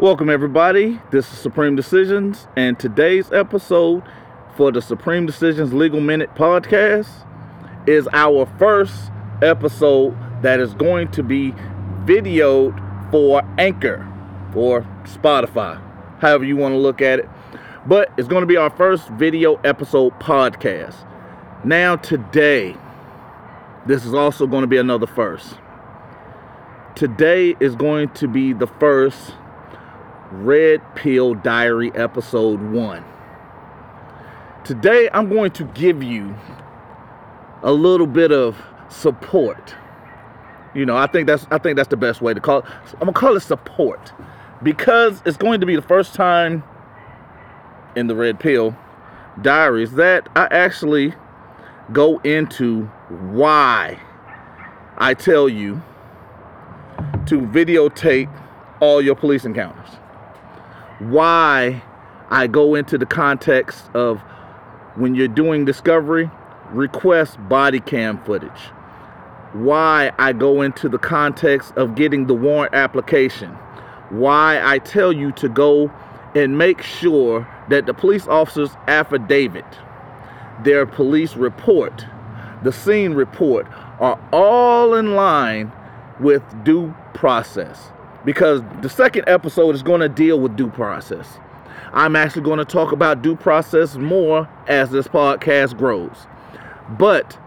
Welcome, everybody. This is Supreme Decisions, and today's episode for the Supreme Decisions Legal Minute podcast is our first episode that is going to be videoed for Anchor or Spotify, however you want to look at it. But it's going to be our first video episode podcast. Now, today, this is also going to be another first. Today is going to be the first Red Pill Diary Episode 1. Today I'm going to give you a little bit of support. You know, I think that's I think that's the best way to call it. I'm gonna call it support because it's going to be the first time in the Red Pill Diaries that I actually go into why I tell you to videotape all your police encounters why I go into the context of when you're doing discovery, request body cam footage. Why I go into the context of getting the warrant application. Why I tell you to go and make sure that the police officer's affidavit, their police report, the scene report are all in line with due process because the second episode is going to deal with due process. I'm actually going to talk about due process more as this podcast grows. But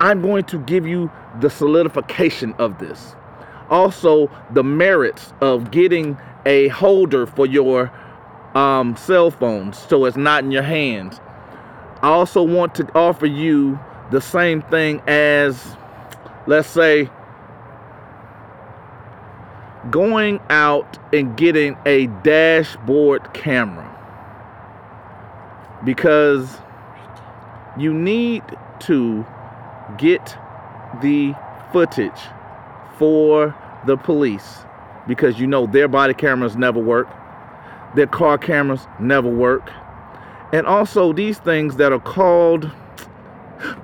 I'm going to give you the solidification of this. Also, the merits of getting a holder for your um, cell phones so it's not in your hands. I also want to offer you the same thing as, let's say, going out and getting a dashboard camera. Because you need to get the footage for the police. Because you know their body cameras never work, their car cameras never work, and also these things that are called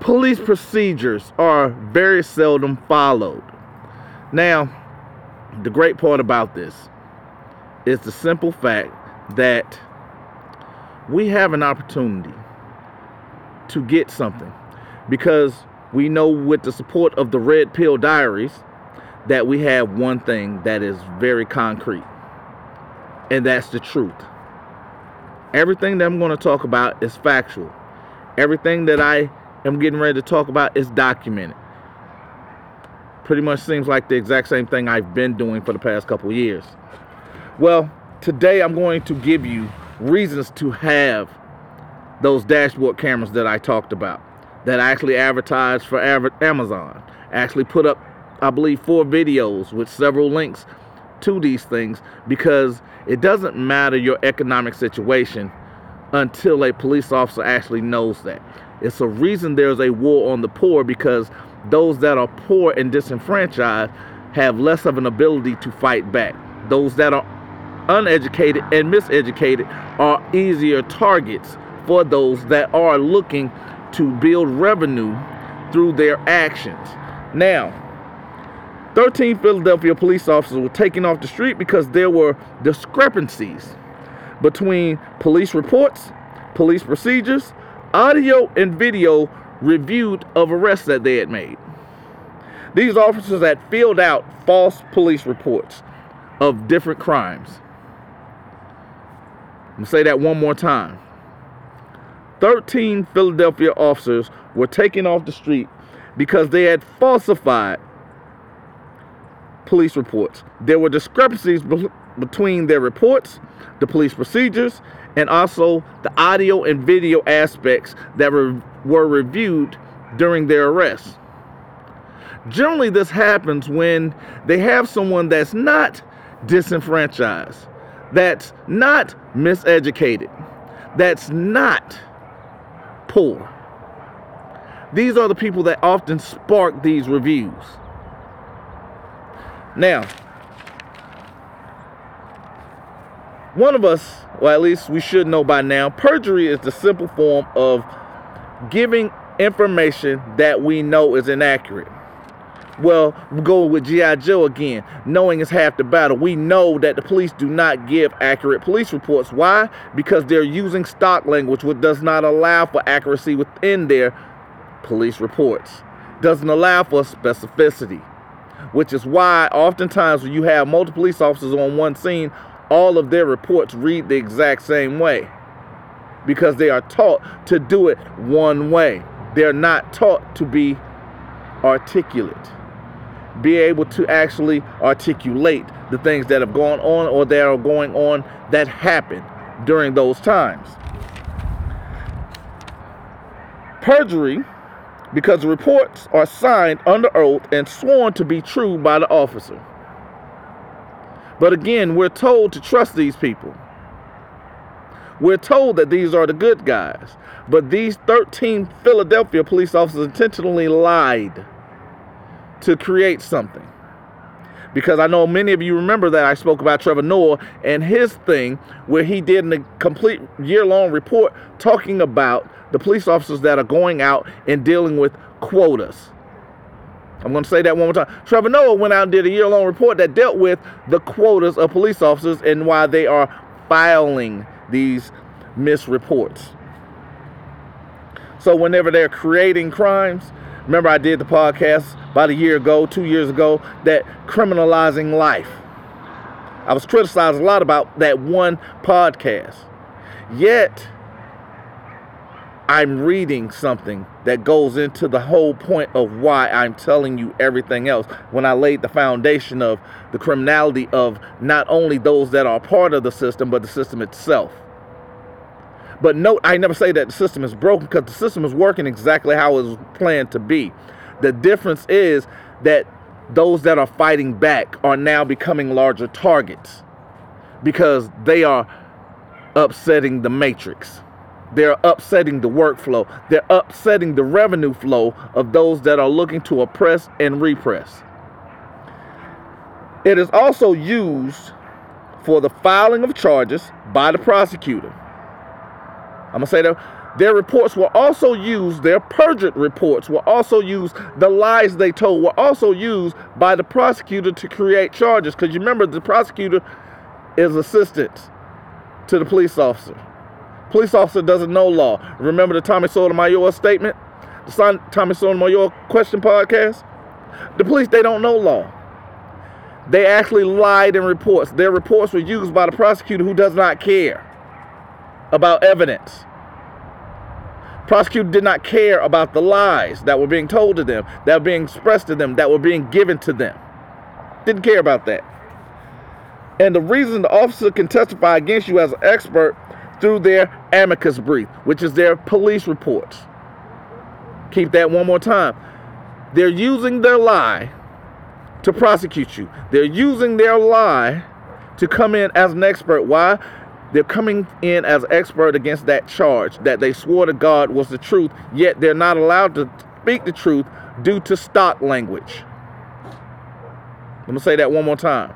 police procedures are very seldom followed. Now, the great part about this is the simple fact that we have an opportunity to get something because we know with the support of the Red Pill Diaries that we have one thing that is very concrete, and that's the truth. Everything that I'm going to talk about is factual. Everything that I am getting ready to talk about is documented pretty much seems like the exact same thing I've been doing for the past couple years. Well, today I'm going to give you reasons to have those dashboard cameras that I talked about that I actually advertised for Amazon. I actually put up, I believe, four videos with several links to these things because it doesn't matter your economic situation until a police officer actually knows that. It's a reason there's a war on the poor because those that are poor and disenfranchised have less of an ability to fight back. Those that are uneducated and miseducated are easier targets for those that are looking to build revenue through their actions. Now, 13 Philadelphia police officers were taken off the street because there were discrepancies between police reports, police procedures, audio, and video reviewed of arrests that they had made. These officers had filled out false police reports of different crimes. I'm going to say that one more time. 13 Philadelphia officers were taken off the street because they had falsified police reports. There were discrepancies be- between their reports, the police procedures, and also the audio and video aspects that were, were reviewed during their arrest. Generally, this happens when they have someone that's not disenfranchised, that's not miseducated, that's not poor. These are the people that often spark these reviews. Now, one of us, well, at least we should know by now, perjury is the simple form of giving information that we know is inaccurate. Well, we go with G.I. Joe again. Knowing is half the battle. We know that the police do not give accurate police reports. Why? Because they're using stock language, which does not allow for accuracy within their police reports. Doesn't allow for specificity. Which is why oftentimes when you have multiple police officers on one scene, all of their reports read the exact same way. Because they are taught to do it one way. They're not taught to be articulate be able to actually articulate the things that have gone on or that are going on that happened during those times. Perjury, because reports are signed under oath and sworn to be true by the officer. But again, we're told to trust these people. We're told that these are the good guys. But these 13 Philadelphia police officers intentionally lied to create something. Because I know many of you remember that I spoke about Trevor Noah and his thing where he did a complete year long report talking about the police officers that are going out and dealing with quotas. I'm going to say that one more time. Trevor Noah went out and did a year long report that dealt with the quotas of police officers and why they are filing these misreports. So, whenever they're creating crimes, remember I did the podcast about a year ago, two years ago, that criminalizing life. I was criticized a lot about that one podcast. Yet, I'm reading something that goes into the whole point of why I'm telling you everything else when I laid the foundation of the criminality of not only those that are part of the system, but the system itself. But note, I never say that the system is broken because the system is working exactly how it was planned to be. The difference is that those that are fighting back are now becoming larger targets because they are upsetting the matrix. They're upsetting the workflow. They're upsetting the revenue flow of those that are looking to oppress and repress. It is also used for the filing of charges by the prosecutor. I'm going to say that their reports were also used, their perjured reports were also used, the lies they told were also used by the prosecutor to create charges. Because you remember, the prosecutor is assistant to the police officer. Police officer doesn't know law. Remember the Tommy Sotomayor statement? The Son, Tommy Sotomayor question podcast? The police, they don't know law. They actually lied in reports. Their reports were used by the prosecutor who does not care about evidence. Prosecutor did not care about the lies that were being told to them, that were being expressed to them, that were being given to them. Didn't care about that. And the reason the officer can testify against you as an expert through their amicus brief, which is their police reports. Keep that one more time. They're using their lie to prosecute you. They're using their lie to come in as an expert. Why? They're coming in as expert against that charge that they swore to God was the truth, yet they're not allowed to speak the truth due to stock language. Going to say that one more time.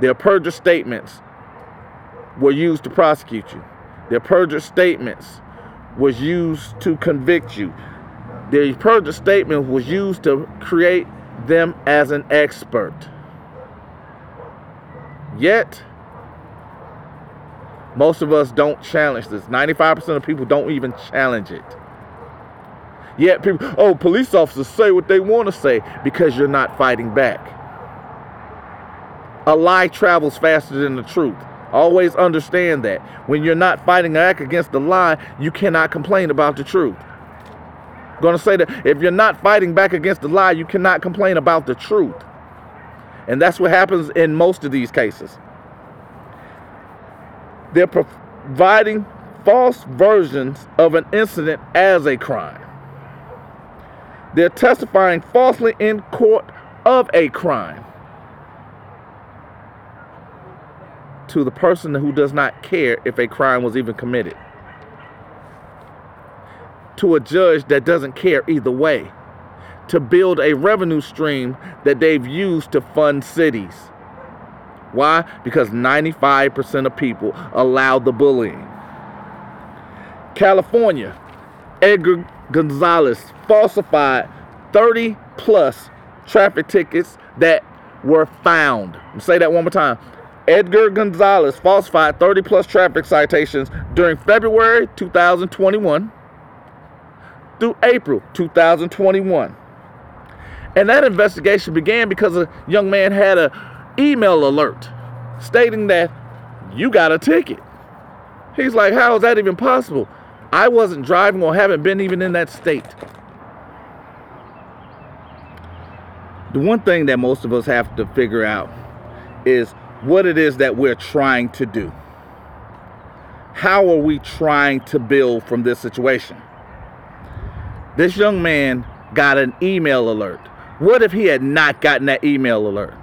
Their perjured statements were used to prosecute you. Their perjured statements was used to convict you. Their perjured statement was used to create them as an expert. Yet, most of us don't challenge this. 95% of people don't even challenge it. Yet people, oh, police officers say what they want to say because you're not fighting back. A lie travels faster than the truth. Always understand that. When you're not fighting back against the lie, you cannot complain about the truth. I'm going to say that if you're not fighting back against the lie, you cannot complain about the truth. And that's what happens in most of these cases. They're providing false versions of an incident as a crime. They're testifying falsely in court of a crime to the person who does not care if a crime was even committed, to a judge that doesn't care either way to build a revenue stream that they've used to fund cities. Why? Because 95% of people allow the bullying. California, Edgar Gonzalez falsified 30 plus traffic tickets that were found. Say that one more time. Edgar Gonzalez falsified 30 plus traffic citations during February 2021 through April 2021. And that investigation began because a young man had an email alert stating that you got a ticket. He's like, How is that even possible? I wasn't driving or haven't been even in that state. The one thing that most of us have to figure out is what it is that we're trying to do. How are we trying to build from this situation? This young man got an email alert. What if he had not gotten that email alert?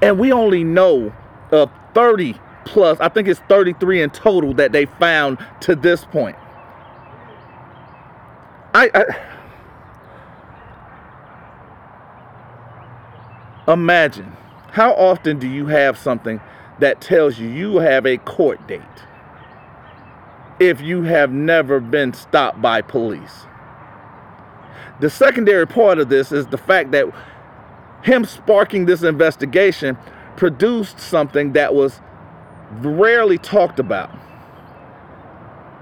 And we only know of 30 plus, I think it's 33 in total that they found to this point. I, I imagine how often do you have something that tells you you have a court date if you have never been stopped by police? The secondary part of this is the fact that him sparking this investigation produced something that was rarely talked about.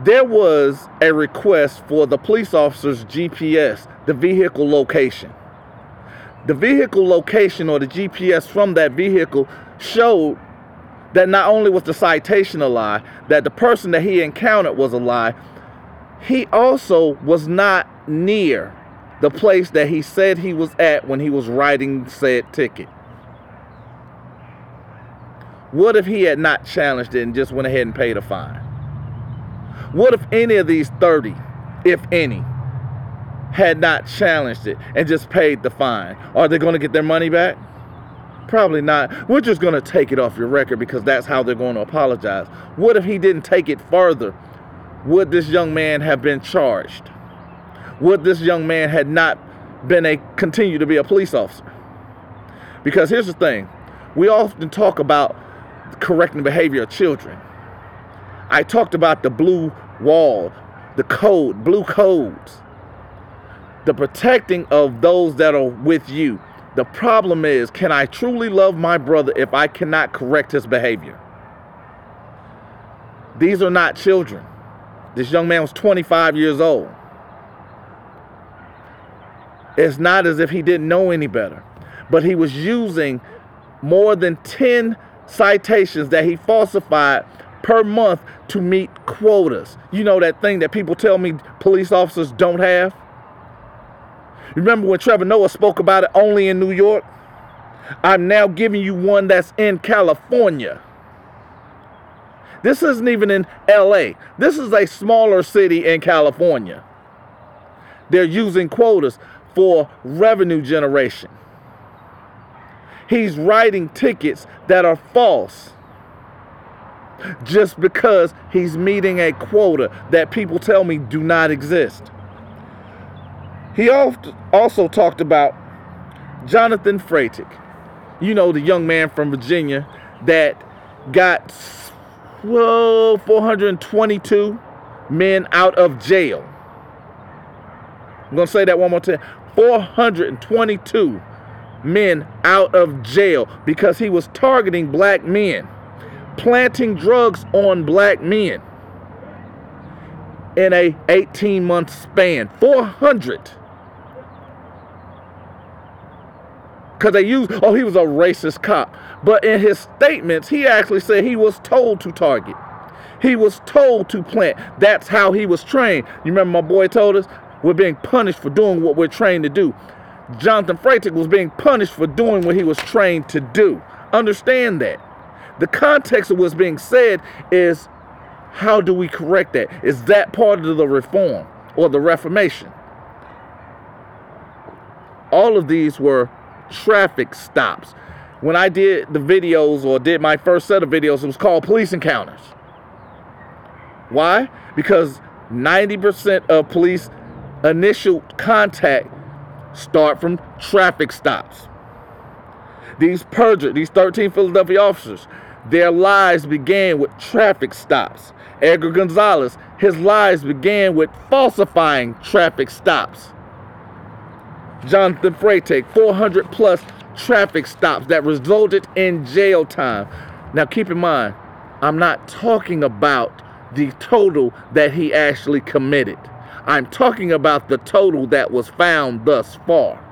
There was a request for the police officer's GPS, the vehicle location. The vehicle location or the GPS from that vehicle showed that not only was the citation a lie, that the person that he encountered was a lie, he also was not near the place that he said he was at when he was writing said ticket. What if he had not challenged it and just went ahead and paid a fine? What if any of these 30, if any, had not challenged it and just paid the fine? Are they going to get their money back? Probably not. We're just going to take it off your record because that's how they're going to apologize. What if he didn't take it further? Would this young man have been charged? Would this young man had not been a continue to be a police officer? Because here's the thing. We often talk about correcting the behavior of children. I talked about the blue wall, the code, blue codes, the protecting of those that are with you. The problem is, can I truly love my brother if I cannot correct his behavior? These are not children. This young man was 25 years old. It's not as if he didn't know any better, but he was using more than 10 citations that he falsified per month to meet quotas. You know that thing that people tell me police officers don't have? Remember when Trevor Noah spoke about it only in New York? I'm now giving you one that's in California. This isn't even in LA. This is a smaller city in California. They're using quotas for revenue generation he's writing tickets that are false just because he's meeting a quota that people tell me do not exist. He also talked about Jonathan Freitag, you know, the young man from Virginia that got, well, 422 men out of jail. I'm going to say that one more time 422 men out of jail because he was targeting black men, planting drugs on black men in a 18 month span. 400. Because they used, oh, he was a racist cop. But in his statements, he actually said he was told to target. He was told to plant. That's how he was trained. You remember my boy told us? We're being punished for doing what we're trained to do. Jonathan Freitag was being punished for doing what he was trained to do. Understand that. The context of what's being said is how do we correct that? Is that part of the reform or the reformation? All of these were traffic stops. When I did the videos or did my first set of videos, it was called police encounters. Why? Because 90% of police initial contact start from traffic stops. These perjured, these 13 Philadelphia officers, their lives began with traffic stops. Edgar Gonzalez, his lives began with falsifying traffic stops. Jonathan Freitag, 400 plus traffic stops that resulted in jail time. Now, keep in mind, I'm not talking about the total that he actually committed. I'm talking about the total that was found thus far.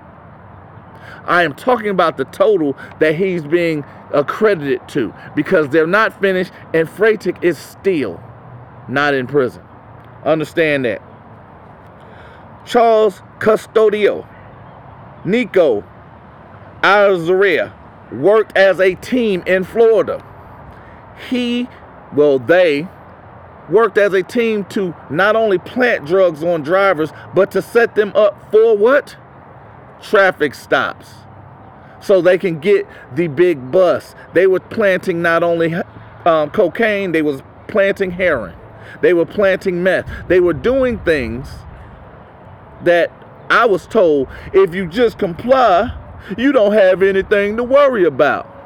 I am talking about the total that he's being accredited to because they're not finished and Freitag is still not in prison. Understand that. Charles Custodio, Nico Azaria worked as a team in Florida. He, well, they worked as a team to not only plant drugs on drivers, but to set them up for what? Traffic stops. So they can get the big bus. They were planting not only um, cocaine, they was planting heroin. They were planting meth. They were doing things that I was told if you just comply, you don't have anything to worry about.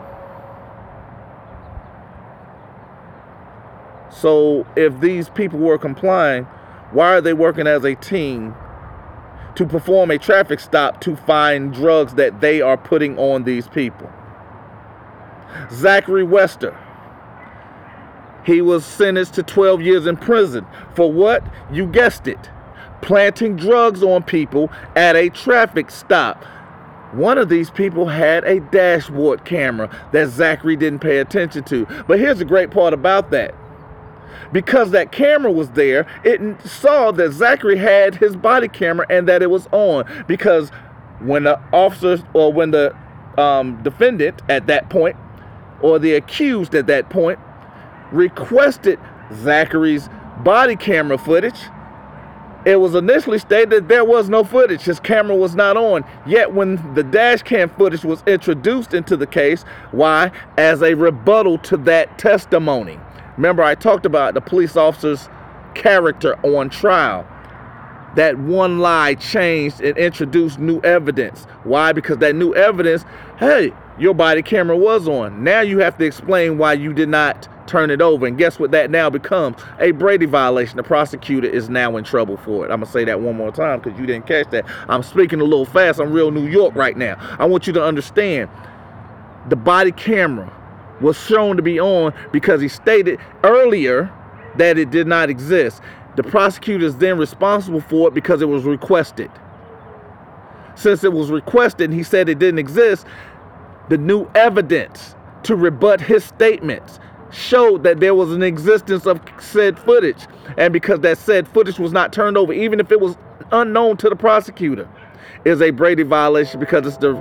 So if these people were complying, why are they working as a team to perform a traffic stop to find drugs that they are putting on these people? Zachary Wester. He was sentenced to 12 years in prison for what? You guessed it. Planting drugs on people at a traffic stop. One of these people had a dashboard camera that Zachary didn't pay attention to. But here's the great part about that because that camera was there, it saw that Zachary had his body camera and that it was on. Because when the officer or when the um, defendant at that point or the accused at that point requested Zachary's body camera footage, it was initially stated that there was no footage. His camera was not on. Yet when the dash cam footage was introduced into the case, why? As a rebuttal to that testimony. Remember, I talked about the police officer's character on trial. That one lie changed and introduced new evidence. Why? Because that new evidence, hey, your body camera was on. Now you have to explain why you did not turn it over. And guess what that now becomes? A Brady violation. The prosecutor is now in trouble for it. I'm going to say that one more time because you didn't catch that. I'm speaking a little fast. I'm real New York right now. I want you to understand the body camera was shown to be on because he stated earlier that it did not exist. The prosecutor is then responsible for it because it was requested. Since it was requested and he said it didn't exist, the new evidence to rebut his statements showed that there was an existence of said footage. And because that said footage was not turned over, even if it was unknown to the prosecutor, is a Brady violation because it's the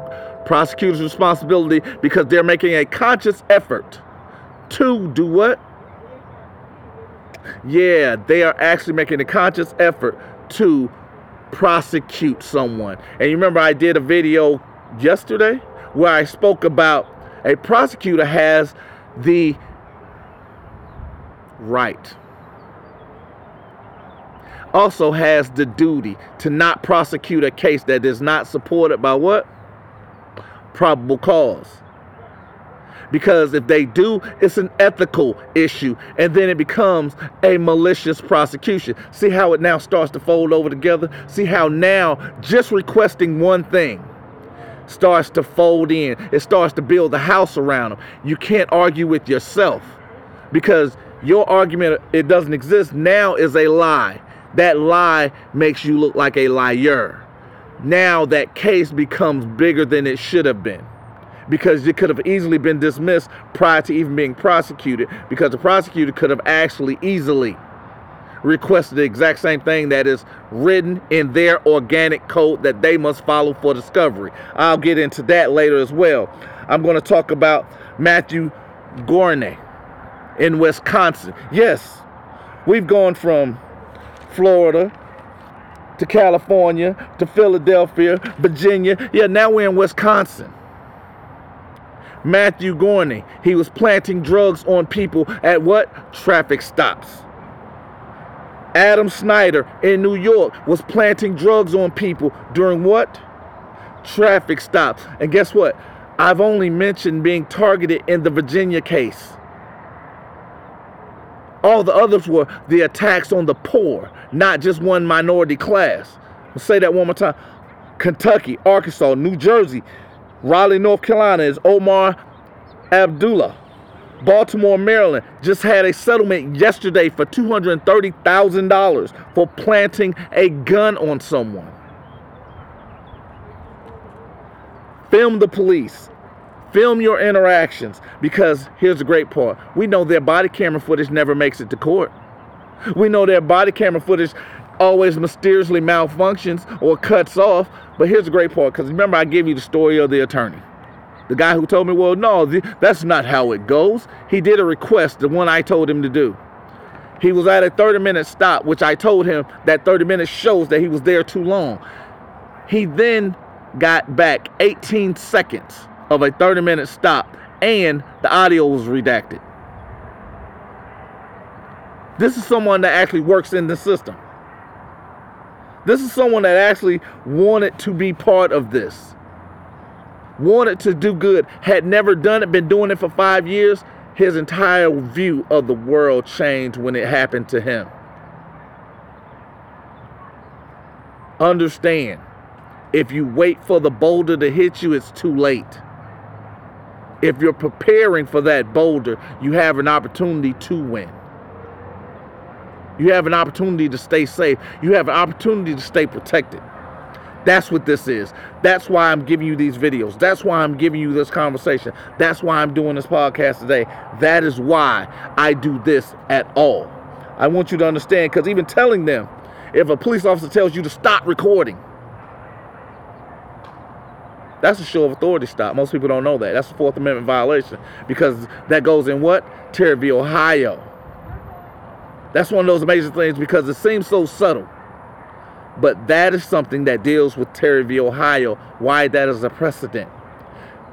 prosecutor's responsibility because they're making a conscious effort to do what? Yeah, they are actually making a conscious effort to prosecute someone. And you remember I did a video yesterday where I spoke about a prosecutor has the right also has the duty to not prosecute a case that is not supported by what? Probable cause. Because if they do, it's an ethical issue, and then it becomes a malicious prosecution. See how it now starts to fold over together? See how now just requesting one thing starts to fold in, it starts to build the house around them. You can't argue with yourself because your argument, it doesn't exist, now is a lie that lie makes you look like a liar. Now that case becomes bigger than it should have been because it could have easily been dismissed prior to even being prosecuted because the prosecutor could have actually easily requested the exact same thing that is written in their organic code that they must follow for discovery. I'll get into that later as well. I'm going to talk about Matthew Gorney in Wisconsin. Yes, we've gone from Florida to California to Philadelphia, Virginia. Yeah, now we're in Wisconsin. Matthew Gorney, he was planting drugs on people at what? Traffic stops. Adam Snyder in New York was planting drugs on people during what? Traffic stops. And guess what? I've only mentioned being targeted in the Virginia case. All the others were the attacks on the poor, not just one minority class. I'll say that one more time. Kentucky, Arkansas, New Jersey, Raleigh, North Carolina is Omar Abdullah. Baltimore, Maryland just had a settlement yesterday for $230,000 for planting a gun on someone. Film the police. Film your interactions because here's the great part. We know their body camera footage never makes it to court. We know their body camera footage always mysteriously malfunctions or cuts off. But here's the great part because remember, I gave you the story of the attorney. The guy who told me, well, no, that's not how it goes. He did a request, the one I told him to do. He was at a 30 minute stop, which I told him that 30 minutes shows that he was there too long. He then got back 18 seconds of a 30 minute stop and the audio was redacted. This is someone that actually works in the system. This is someone that actually wanted to be part of this wanted to do good, had never done it, been doing it for five years, his entire view of the world changed when it happened to him. Understand, if you wait for the boulder to hit you, it's too late. If you're preparing for that boulder, you have an opportunity to win. You have an opportunity to stay safe. You have an opportunity to stay protected. That's what this is. That's why I'm giving you these videos. That's why I'm giving you this conversation. That's why I'm doing this podcast today. That is why I do this at all. I want you to understand because even telling them, if a police officer tells you to stop recording, that's a show of authority stop. Most people don't know that. That's a Fourth Amendment violation because that goes in what? Terry v., Ohio. That's one of those amazing things because it seems so subtle. But that is something that deals with Terry v., Ohio, why that is a precedent.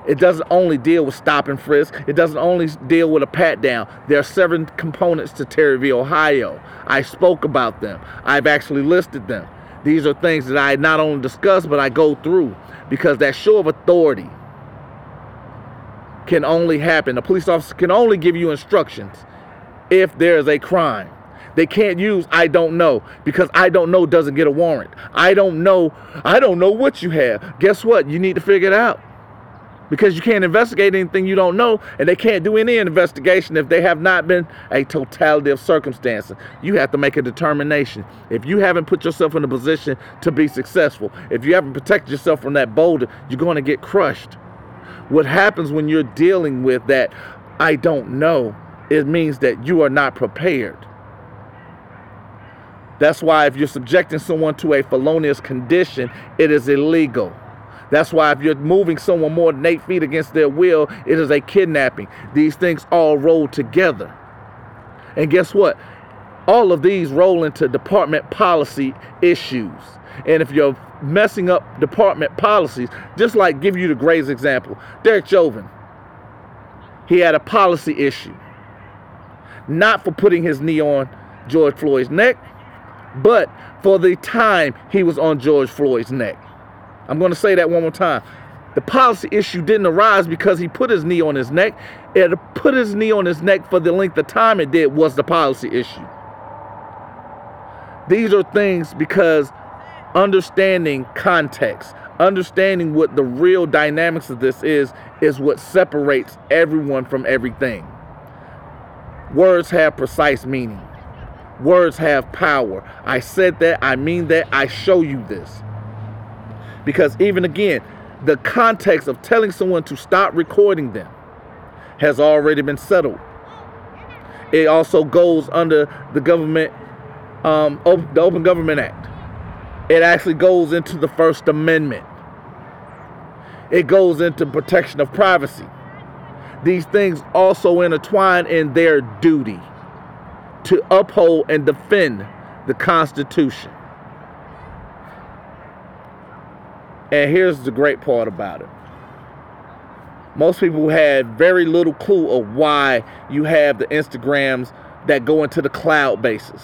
It doesn't only deal with stop and frisk. It doesn't only deal with a pat down. There are seven components to Terry v., Ohio. I spoke about them. I've actually listed them. These are things that I not only discuss, but I go through because that show of authority can only happen. A police officer can only give you instructions if there is a crime. They can't use I don't know because I don't know doesn't get a warrant. I don't know. I don't know what you have. Guess what? You need to figure it out. Because you can't investigate anything you don't know, and they can't do any investigation if they have not been a totality of circumstances. You have to make a determination. If you haven't put yourself in a position to be successful, if you haven't protected yourself from that boulder, you're going to get crushed. What happens when you're dealing with that, I don't know, it means that you are not prepared. That's why if you're subjecting someone to a felonious condition, it is illegal. That's why if you're moving someone more than eight feet against their will, it is a kidnapping. These things all roll together. And guess what? All of these roll into department policy issues. And if you're messing up department policies, just like give you the greatest example, Derek Chauvin, he had a policy issue. Not for putting his knee on George Floyd's neck, but for the time he was on George Floyd's neck. I'm going to say that one more time. The policy issue didn't arise because he put his knee on his neck. It put his knee on his neck for the length of time it did was the policy issue. These are things because understanding context, understanding what the real dynamics of this is, is what separates everyone from everything. Words have precise meaning. Words have power. I said that, I mean that, I show you this. Because even again, the context of telling someone to stop recording them has already been settled. It also goes under the government, um, the Open Government Act. It actually goes into the First Amendment. It goes into protection of privacy. These things also intertwine in their duty to uphold and defend the Constitution. And here's the great part about it. Most people had very little clue of why you have the Instagrams that go into the cloud bases.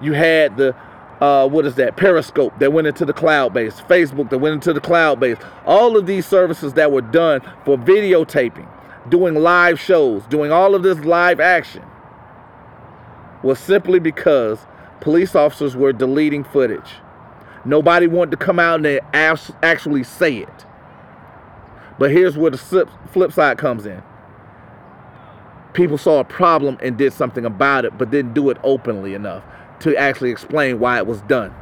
You had the uh, what is that? Periscope that went into the cloud base, Facebook that went into the cloud base. All of these services that were done for videotaping, doing live shows, doing all of this live action was simply because police officers were deleting footage. Nobody wanted to come out and actually say it. But here's where the flip side comes in. People saw a problem and did something about it, but didn't do it openly enough to actually explain why it was done.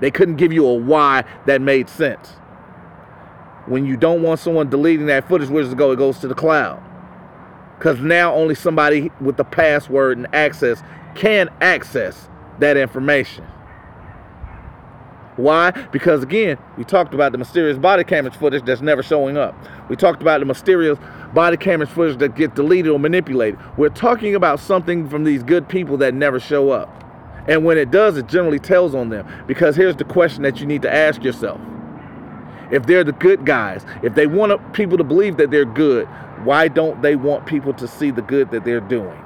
They couldn't give you a why that made sense. When you don't want someone deleting that footage, where does it go? It goes to the cloud. Because now only somebody with the password and access can access that information. Why? Because again, we talked about the mysterious body camera footage that's never showing up. We talked about the mysterious body camera footage that get deleted or manipulated. We're talking about something from these good people that never show up. And when it does, it generally tells on them. Because here's the question that you need to ask yourself. If they're the good guys, if they want people to believe that they're good, why don't they want people to see the good that they're doing?